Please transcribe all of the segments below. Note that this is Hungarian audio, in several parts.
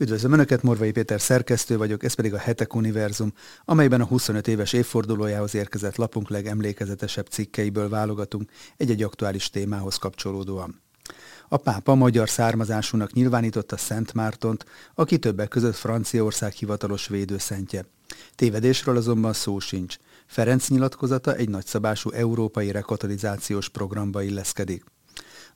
Üdvözlöm Önöket, Morvai Péter szerkesztő vagyok, ez pedig a Hetek Univerzum, amelyben a 25 éves évfordulójához érkezett lapunk legemlékezetesebb cikkeiből válogatunk egy-egy aktuális témához kapcsolódóan. A pápa magyar származásúnak nyilvánította Szent Mártont, aki többek között Franciaország hivatalos védőszentje. Tévedésről azonban szó sincs. Ferenc nyilatkozata egy nagyszabású európai rekatolizációs programba illeszkedik.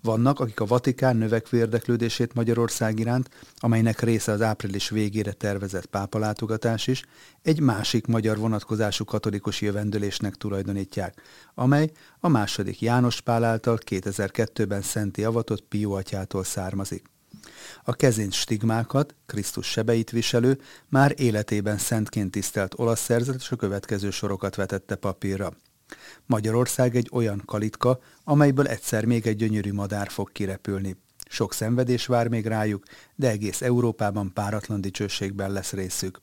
Vannak, akik a Vatikán növekvő érdeklődését Magyarország iránt, amelynek része az április végére tervezett pápalátogatás is, egy másik magyar vonatkozású katolikus jövendőlésnek tulajdonítják, amely a második János Pál által 2002-ben szenti avatott Pió atyától származik. A kezén stigmákat, Krisztus sebeit viselő, már életében szentként tisztelt olasz szerzetes a következő sorokat vetette papírra. Magyarország egy olyan kalitka, amelyből egyszer még egy gyönyörű madár fog kirepülni. Sok szenvedés vár még rájuk, de egész Európában páratlan dicsőségben lesz részük.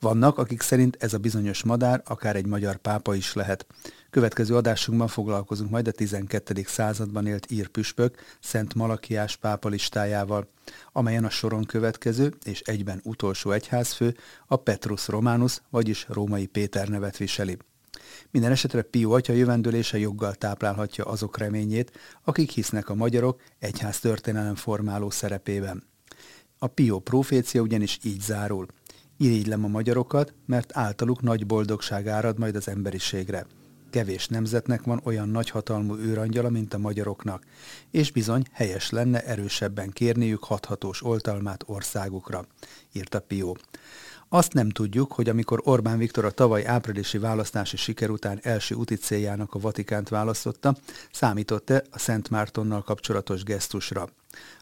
Vannak, akik szerint ez a bizonyos madár akár egy magyar pápa is lehet. Következő adásunkban foglalkozunk majd a 12. században élt ír püspök Szent Malakiás pápa listájával, amelyen a soron következő és egyben utolsó egyházfő a Petrus Romanus, vagyis Római Péter nevet viseli. Minden esetre Pió atya jövendőlése joggal táplálhatja azok reményét, akik hisznek a magyarok egyház történelem formáló szerepében. A Pió profécia ugyanis így zárul. Irigylem a magyarokat, mert általuk nagy boldogság árad majd az emberiségre. Kevés nemzetnek van olyan nagyhatalmú őrangyala, mint a magyaroknak, és bizony helyes lenne erősebben kérniük hathatós oltalmát országukra, írta Pió. Azt nem tudjuk, hogy amikor Orbán Viktor a tavaly áprilisi választási siker után első úti céljának a Vatikánt választotta, számított-e a Szent Mártonnal kapcsolatos gesztusra.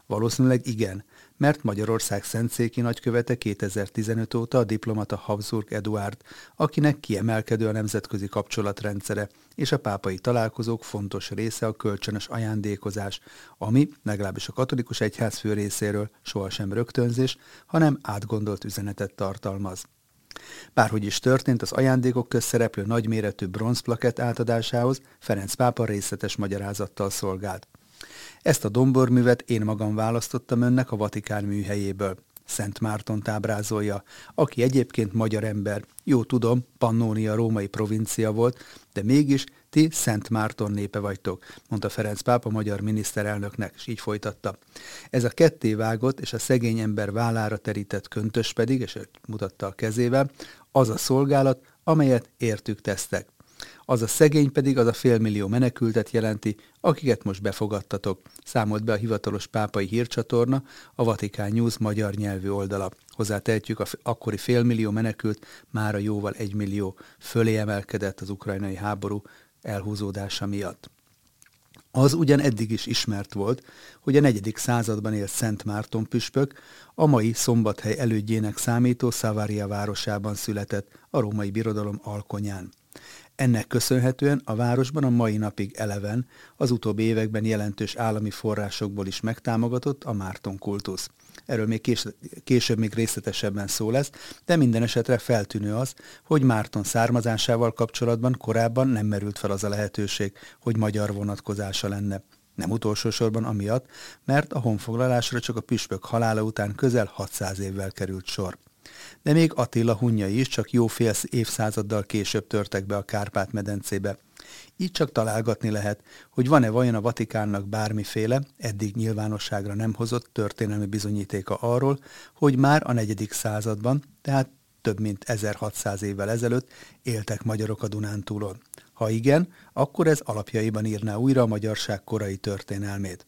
Valószínűleg igen, mert Magyarország szentszéki nagykövete 2015 óta a diplomata Habsburg Eduard, akinek kiemelkedő a nemzetközi kapcsolatrendszere, és a pápai találkozók fontos része a kölcsönös ajándékozás, ami legalábbis a katolikus egyház fő részéről sohasem rögtönzés, hanem átgondolt üzenetet tartalmaz. Bárhogy is történt, az ajándékok közszereplő nagyméretű bronzplakett átadásához Ferenc pápa részletes magyarázattal szolgált. Ezt a domborművet én magam választottam önnek a Vatikán műhelyéből. Szent Márton ábrázolja, aki egyébként magyar ember. Jó tudom, Pannónia római provincia volt, de mégis ti Szent Márton népe vagytok, mondta Ferenc pápa magyar miniszterelnöknek, és így folytatta. Ez a ketté vágott és a szegény ember vállára terített köntös pedig, és mutatta a kezével, az a szolgálat, amelyet értük tesztek. Az a szegény pedig az a félmillió menekültet jelenti, akiket most befogadtatok, számolt be a hivatalos pápai hírcsatorna, a Vatikán News magyar nyelvű oldala. Hozzátehetjük, a akkori félmillió menekült már a jóval egymillió fölé emelkedett az ukrajnai háború elhúzódása miatt. Az ugyan eddig is ismert volt, hogy a negyedik században élt Szent Márton püspök a mai szombathely elődjének számító Szavária városában született, a római birodalom alkonyán. Ennek köszönhetően a városban a mai napig eleven, az utóbbi években jelentős állami forrásokból is megtámogatott a Márton kultusz. Erről még kés- később még részletesebben szó lesz, de minden esetre feltűnő az, hogy Márton származásával kapcsolatban korábban nem merült fel az a lehetőség, hogy magyar vonatkozása lenne. Nem utolsó sorban amiatt, mert a honfoglalásra csak a püspök halála után közel 600 évvel került sor de még Attila hunjai is csak jó fél évszázaddal később törtek be a Kárpát-medencébe. Így csak találgatni lehet, hogy van-e vajon a Vatikánnak bármiféle, eddig nyilvánosságra nem hozott történelmi bizonyítéka arról, hogy már a negyedik században, tehát több mint 1600 évvel ezelőtt éltek magyarok a Dunántúlon. Ha igen, akkor ez alapjaiban írná újra a magyarság korai történelmét.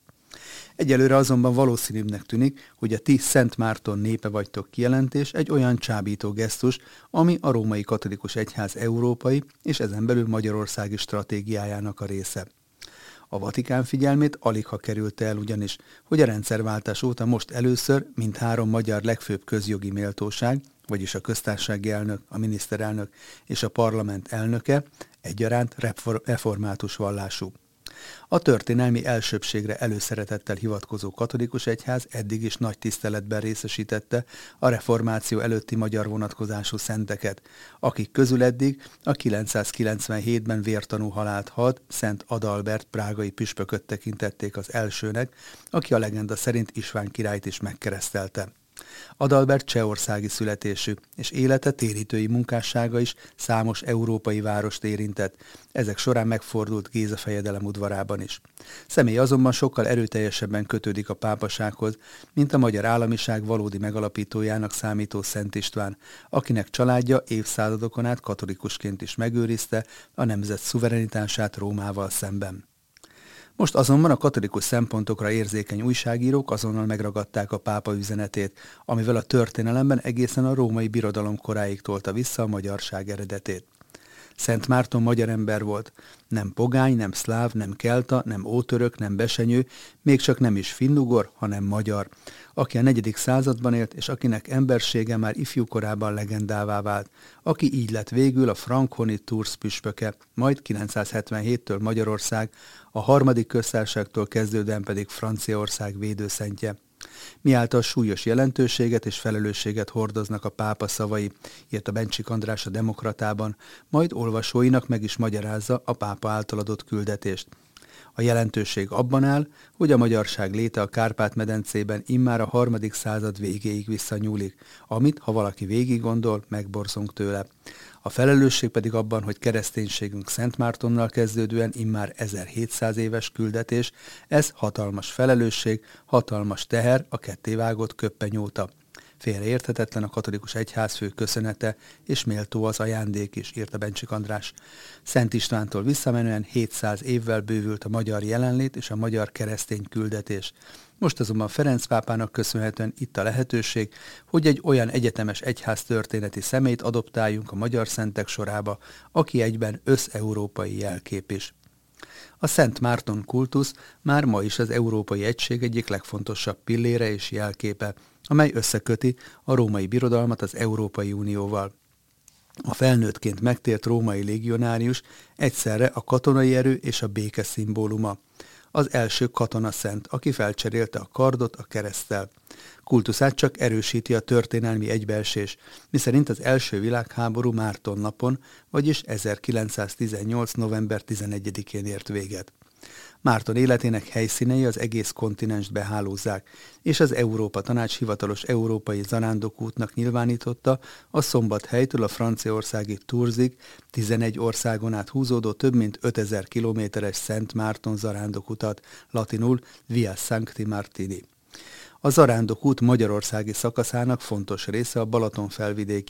Egyelőre azonban valószínűbbnek tűnik, hogy a ti Szent Márton népe vagytok kijelentés egy olyan csábító gesztus, ami a római katolikus egyház európai és ezen belül magyarországi stratégiájának a része. A Vatikán figyelmét alig ha kerülte el ugyanis, hogy a rendszerváltás óta most először mint három magyar legfőbb közjogi méltóság, vagyis a köztársasági elnök, a miniszterelnök és a parlament elnöke egyaránt református vallású. A történelmi elsőbségre előszeretettel hivatkozó katolikus egyház eddig is nagy tiszteletben részesítette a reformáció előtti magyar vonatkozású szenteket, akik közül eddig a 997-ben vértanú halált halt Szent Adalbert prágai püspököt tekintették az elsőnek, aki a legenda szerint István királyt is megkeresztelte. Adalbert csehországi születésű, és élete térítői munkássága is számos európai várost érintett. Ezek során megfordult Géza fejedelem udvarában is. Személy azonban sokkal erőteljesebben kötődik a pápasághoz, mint a magyar államiság valódi megalapítójának számító Szent István, akinek családja évszázadokon át katolikusként is megőrizte a nemzet szuverenitását Rómával szemben. Most azonban a katolikus szempontokra érzékeny újságírók azonnal megragadták a pápa üzenetét, amivel a történelemben egészen a római birodalom koráig tolta vissza a magyarság eredetét. Szent Márton magyar ember volt. Nem pogány, nem szláv, nem kelta, nem ótörök, nem besenyő, még csak nem is finnugor, hanem magyar, aki a negyedik században élt, és akinek embersége már ifjú korában legendává vált, aki így lett végül a Frankhoni Tours püspöke, majd 977-től Magyarország, a harmadik köztársaságtól kezdődően pedig Franciaország védőszentje miáltal súlyos jelentőséget és felelősséget hordoznak a pápa szavai, írt a Bencsik András a Demokratában, majd olvasóinak meg is magyarázza a pápa által adott küldetést. A jelentőség abban áll, hogy a magyarság léte a Kárpát-medencében immár a harmadik század végéig visszanyúlik, amit, ha valaki végig gondol, megborzunk tőle. A felelősség pedig abban, hogy kereszténységünk Szent Mártonnal kezdődően immár 1700 éves küldetés, ez hatalmas felelősség, hatalmas teher a kettévágott köppenyóta. Félreérthetetlen a katolikus egyházfő köszönete, és méltó az ajándék is, írta Bencsik András. Szent Istvántól visszamenően 700 évvel bővült a magyar jelenlét és a magyar keresztény küldetés. Most azonban Ferenc pápának köszönhetően itt a lehetőség, hogy egy olyan egyetemes egyház történeti szemét adoptáljunk a magyar szentek sorába, aki egyben összeurópai jelkép is. A Szent Márton kultusz már ma is az Európai Egység egyik legfontosabb pillére és jelképe, amely összeköti a római birodalmat az Európai Unióval. A felnőttként megtért római légionárius egyszerre a katonai erő és a béke szimbóluma az első katona szent, aki felcserélte a kardot a keresztel. Kultuszát csak erősíti a történelmi egybeesés, miszerint az első világháború Márton napon, vagyis 1918. november 11-én ért véget. Márton életének helyszínei az egész kontinenst behálózzák, és az Európa Tanács hivatalos európai zarándokútnak nyilvánította a szombathelytől a franciaországi Turzig 11 országon át húzódó több mint 5000 kilométeres Szent Márton zarándokutat, latinul Via Sancti Martini. A Zarándok út magyarországi szakaszának fontos része a Balaton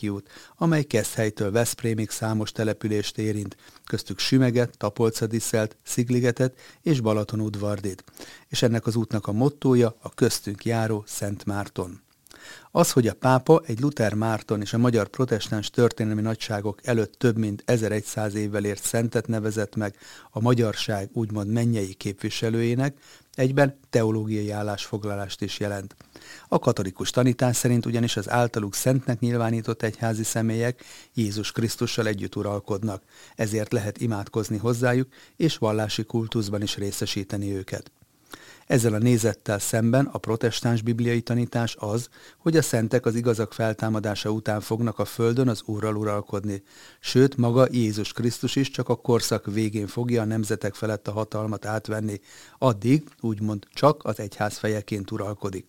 út, amely Keszthelytől Veszprémig számos települést érint, köztük Sümeget, Tapolcadiszelt, Szigligetet és Balatonudvardit, és ennek az útnak a mottója a köztünk járó Szent Márton. Az, hogy a pápa egy Luther Márton és a magyar protestáns történelmi nagyságok előtt több mint 1100 évvel ért szentet nevezett meg a magyarság úgymond mennyei képviselőjének, egyben teológiai állásfoglalást is jelent. A katolikus tanítás szerint ugyanis az általuk szentnek nyilvánított egyházi személyek Jézus Krisztussal együtt uralkodnak, ezért lehet imádkozni hozzájuk, és vallási kultuszban is részesíteni őket. Ezzel a nézettel szemben a protestáns bibliai tanítás az, hogy a szentek az igazak feltámadása után fognak a földön az Úrral uralkodni, sőt maga Jézus Krisztus is csak a korszak végén fogja a nemzetek felett a hatalmat átvenni, addig úgymond csak az egyház fejeként uralkodik.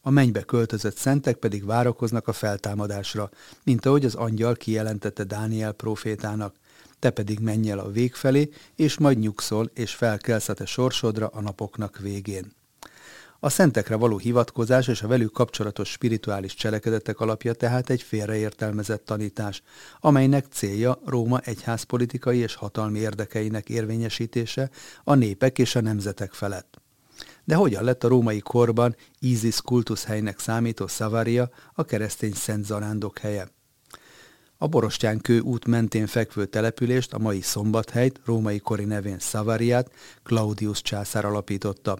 A mennybe költözött szentek pedig várakoznak a feltámadásra, mint ahogy az angyal kijelentette Dániel profétának – te pedig menj el a vég felé, és majd nyugszol, és felkelsz a te sorsodra a napoknak végén. A szentekre való hivatkozás és a velük kapcsolatos spirituális cselekedetek alapja tehát egy félreértelmezett tanítás, amelynek célja Róma egyházpolitikai és hatalmi érdekeinek érvényesítése a népek és a nemzetek felett. De hogyan lett a római korban Isis kultuszhelynek számító Szavaria a keresztény szent zarándok helye? A Borostyánkő út mentén fekvő települést, a mai Szombathelyt, római kori nevén Szavariát, Claudius császár alapította.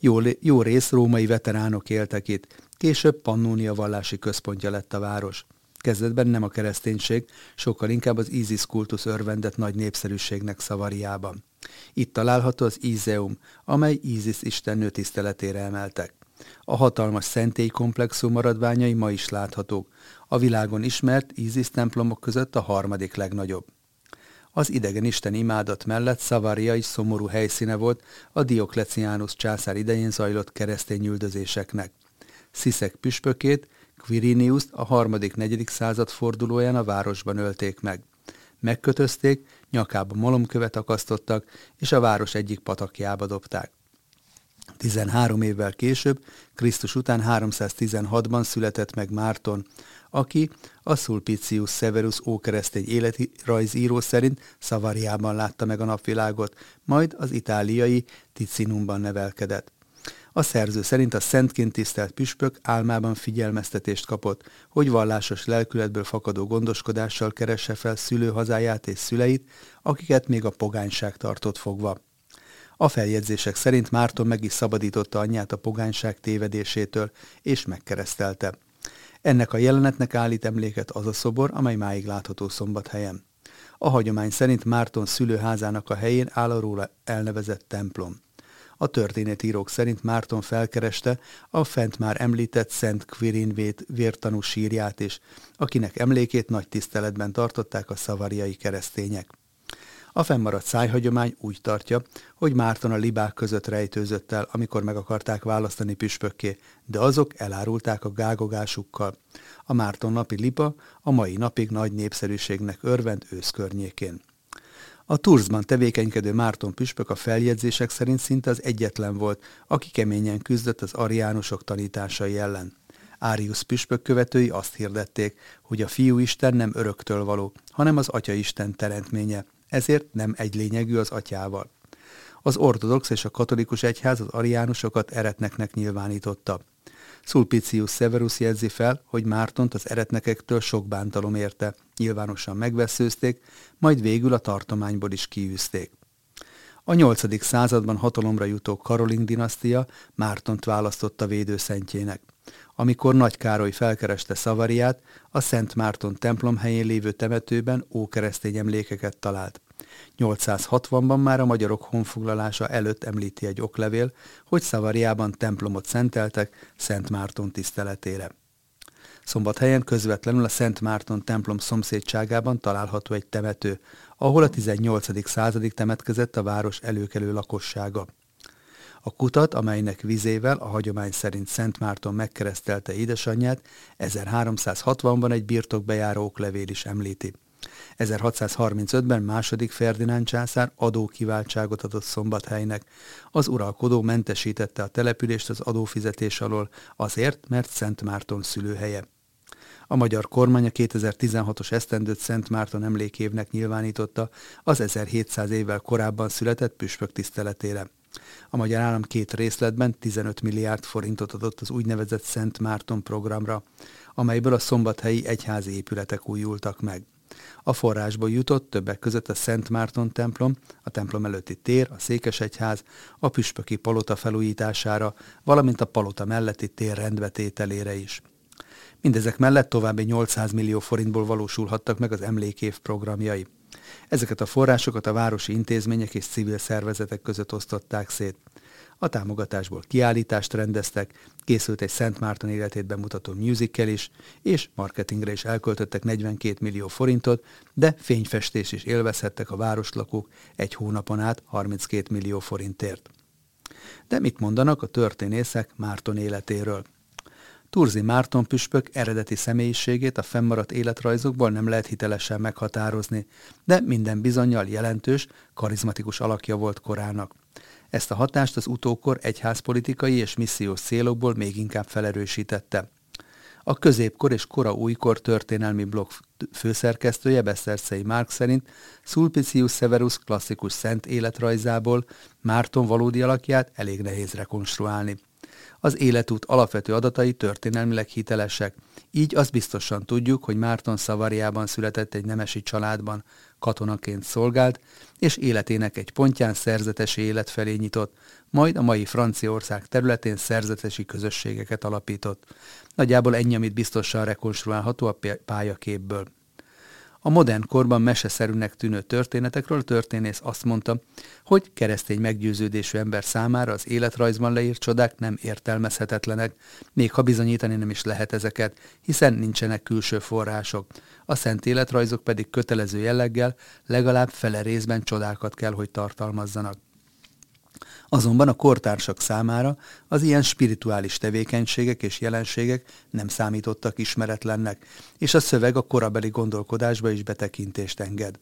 Jó, jó rész római veteránok éltek itt, később Pannónia vallási központja lett a város. Kezdetben nem a kereszténység, sokkal inkább az Isis kultusz örvendett nagy népszerűségnek Szavariában. Itt található az Izeum, amely Isis istennő tiszteletére emeltek. A hatalmas szentélykomplexum maradványai ma is láthatók, a világon ismert Ízis templomok között a harmadik legnagyobb. Az idegen isten imádat mellett Szavaria is szomorú helyszíne volt a Diokleciánus császár idején zajlott keresztény üldözéseknek. Sziszek püspökét Quiriniuszt a harmadik-negyedik század fordulóján a városban ölték meg. Megkötözték, nyakába malomkövet akasztottak, és a város egyik patakjába dobták. 13 évvel később, Krisztus után 316-ban született meg Márton, aki a Sulpicius Severus ókeresztény életrajzíró szerint Szavariában látta meg a napvilágot, majd az itáliai Ticinumban nevelkedett. A szerző szerint a szentként tisztelt püspök álmában figyelmeztetést kapott, hogy vallásos lelkületből fakadó gondoskodással keresse fel szülőhazáját és szüleit, akiket még a pogányság tartott fogva. A feljegyzések szerint Márton meg is szabadította anyját a pogányság tévedésétől, és megkeresztelte. Ennek a jelenetnek állít emléket az a szobor, amely máig látható szombathelyen. A hagyomány szerint Márton szülőházának a helyén áll a róla elnevezett templom. A történetírók szerint Márton felkereste a fent már említett Szent Quirin vértanú sírját is, akinek emlékét nagy tiszteletben tartották a szavariai keresztények. A fennmaradt szájhagyomány úgy tartja, hogy Márton a libák között rejtőzött el, amikor meg akarták választani püspökké, de azok elárulták a gágogásukkal. A Márton napi lipa a mai napig nagy népszerűségnek örvend őszkörnyékén. A Turzban tevékenykedő Márton püspök a feljegyzések szerint szinte az egyetlen volt, aki keményen küzdött az ariánusok tanításai ellen. Árius püspök követői azt hirdették, hogy a fiú Isten nem öröktől való, hanem az Atya Isten teremtménye, ezért nem egy lényegű az atyával. Az ortodox és a katolikus egyház az ariánusokat eretneknek nyilvánította. Sulpicius Severus jegyzi fel, hogy Mártont az eretnekektől sok bántalom érte, nyilvánosan megveszőzték, majd végül a tartományból is kiűzték. A 8. században hatalomra jutó Karolin dinasztia Mártont választotta védőszentjének. Amikor Nagy Károly felkereste Szavariát, a Szent Márton templom helyén lévő temetőben ókeresztény emlékeket talált. 860-ban már a magyarok honfoglalása előtt említi egy oklevél, hogy Szavariában templomot szenteltek Szent Márton tiszteletére. Szombathelyen közvetlenül a Szent Márton templom szomszédságában található egy temető, ahol a 18. századig temetkezett a város előkelő lakossága. A kutat, amelynek vizével a hagyomány szerint Szent Márton megkeresztelte édesanyját, 1360-ban egy birtokbejáró oklevél is említi. 1635-ben második Ferdinánd császár adókiváltságot adott Szombathelynek. Az uralkodó mentesítette a települést az adófizetés alól azért, mert Szent Márton szülőhelye. A magyar kormány a 2016-os esztendőt Szent Márton emlékévnek nyilvánította az 1700 évvel korábban született püspök tiszteletére. A magyar állam két részletben 15 milliárd forintot adott az úgynevezett Szent Márton programra, amelyből a szombathelyi egyházi épületek újultak meg. A forrásból jutott többek között a Szent Márton templom, a templom előtti tér, a székesegyház, a püspöki palota felújítására, valamint a palota melletti tér rendbetételére is. Mindezek mellett további 800 millió forintból valósulhattak meg az emlékév programjai. Ezeket a forrásokat a városi intézmények és civil szervezetek között osztották szét. A támogatásból kiállítást rendeztek, készült egy Szent Márton életét bemutató musical is, és marketingre is elköltöttek 42 millió forintot, de fényfestés is élvezhettek a városlakók egy hónapon át 32 millió forintért. De mit mondanak a történészek Márton életéről? Turzi Márton püspök eredeti személyiségét a fennmaradt életrajzokból nem lehet hitelesen meghatározni, de minden bizonyal jelentős, karizmatikus alakja volt korának. Ezt a hatást az utókor egyházpolitikai és missziós célokból még inkább felerősítette. A középkor és kora újkor történelmi blokk főszerkesztője Beszerszei Márk szerint Sulpicius Severus klasszikus szent életrajzából Márton valódi alakját elég nehéz rekonstruálni. Az életút alapvető adatai történelmileg hitelesek, így azt biztosan tudjuk, hogy Márton Szavariában született egy nemesi családban, katonaként szolgált, és életének egy pontján szerzetesi élet felé nyitott, majd a mai Franciaország területén szerzetesi közösségeket alapított. Nagyjából ennyi, amit biztosan rekonstruálható a pályaképből. A modern korban meseszerűnek tűnő történetekről történész azt mondta, hogy keresztény meggyőződésű ember számára az életrajzban leírt csodák nem értelmezhetetlenek, még ha bizonyítani nem is lehet ezeket, hiszen nincsenek külső források. A szent életrajzok pedig kötelező jelleggel legalább fele részben csodákat kell, hogy tartalmazzanak. Azonban a kortársak számára az ilyen spirituális tevékenységek és jelenségek nem számítottak ismeretlennek, és a szöveg a korabeli gondolkodásba is betekintést enged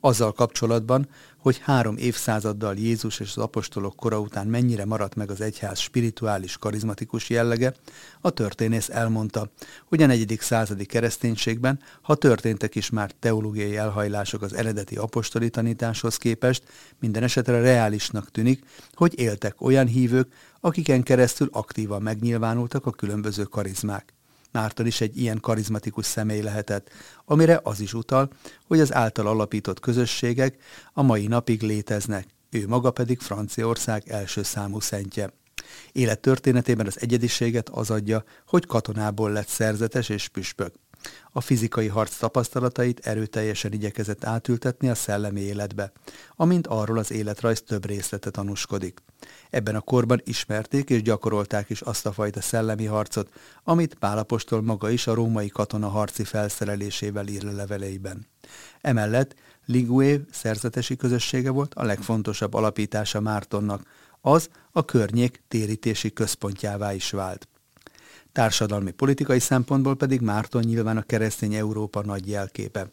azzal kapcsolatban, hogy három évszázaddal Jézus és az apostolok kora után mennyire maradt meg az egyház spirituális, karizmatikus jellege, a történész elmondta, hogy a negyedik századi kereszténységben, ha történtek is már teológiai elhajlások az eredeti apostoli tanításhoz képest, minden esetre reálisnak tűnik, hogy éltek olyan hívők, akiken keresztül aktívan megnyilvánultak a különböző karizmák. Márton is egy ilyen karizmatikus személy lehetett, amire az is utal, hogy az által alapított közösségek a mai napig léteznek, ő maga pedig Franciaország első számú szentje. Élettörténetében az egyediséget az adja, hogy katonából lett szerzetes és püspök. A fizikai harc tapasztalatait erőteljesen igyekezett átültetni a szellemi életbe, amint arról az életrajz több részlete tanúskodik. Ebben a korban ismerték és gyakorolták is azt a fajta szellemi harcot, amit Pálapostól maga is a római katona harci felszerelésével ír le leveleiben. Emellett Ligué szerzetesi közössége volt a legfontosabb alapítása Mártonnak, az a környék térítési központjává is vált. Társadalmi politikai szempontból pedig Márton nyilván a keresztény Európa nagy jelképe.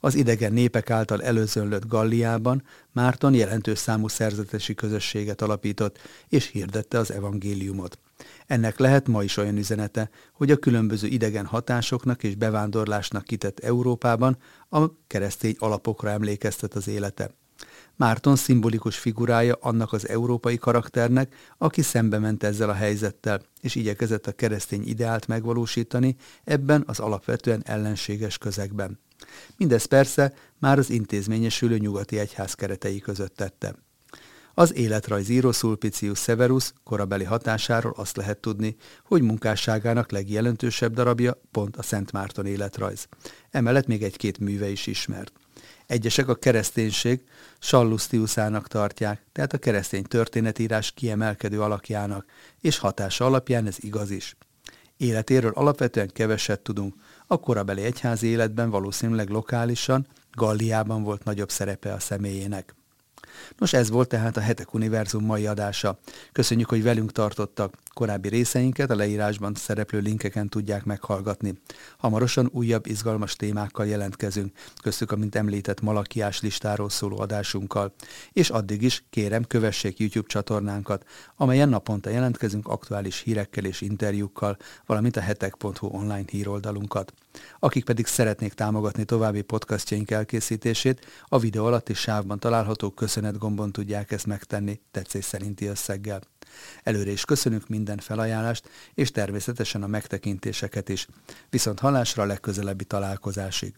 Az idegen népek által előzönlött Galliában Márton jelentős számú szerzetesi közösséget alapított, és hirdette az evangéliumot. Ennek lehet ma is olyan üzenete, hogy a különböző idegen hatásoknak és bevándorlásnak kitett Európában a keresztény alapokra emlékeztet az élete. Márton szimbolikus figurája annak az európai karakternek, aki szembe ment ezzel a helyzettel, és igyekezett a keresztény ideált megvalósítani ebben az alapvetően ellenséges közegben. Mindez persze már az intézményesülő nyugati egyház keretei között tette. Az életrajzíró Sulpicius Severus korabeli hatásáról azt lehet tudni, hogy munkásságának legjelentősebb darabja pont a Szent Márton életrajz. Emellett még egy-két műve is ismert. Egyesek a kereszténység sallusztiuszának tartják, tehát a keresztény történetírás kiemelkedő alakjának, és hatása alapján ez igaz is. Életéről alapvetően keveset tudunk, a korabeli egyházi életben valószínűleg lokálisan, Galliában volt nagyobb szerepe a személyének. Nos, ez volt tehát a Hetek Univerzum mai adása. Köszönjük, hogy velünk tartottak. Korábbi részeinket a leírásban szereplő linkeken tudják meghallgatni. Hamarosan újabb izgalmas témákkal jelentkezünk. Köszönjük a mint említett Malakiás listáról szóló adásunkkal. És addig is kérem, kövessék YouTube csatornánkat, amelyen naponta jelentkezünk aktuális hírekkel és interjúkkal, valamint a hetek.hu online híroldalunkat. Akik pedig szeretnék támogatni további podcastjaink elkészítését, a videó alatti sávban található köszönet gombon tudják ezt megtenni tetszés szerinti összeggel. Előre is köszönünk minden felajánlást, és természetesen a megtekintéseket is. Viszont halásra a legközelebbi találkozásig.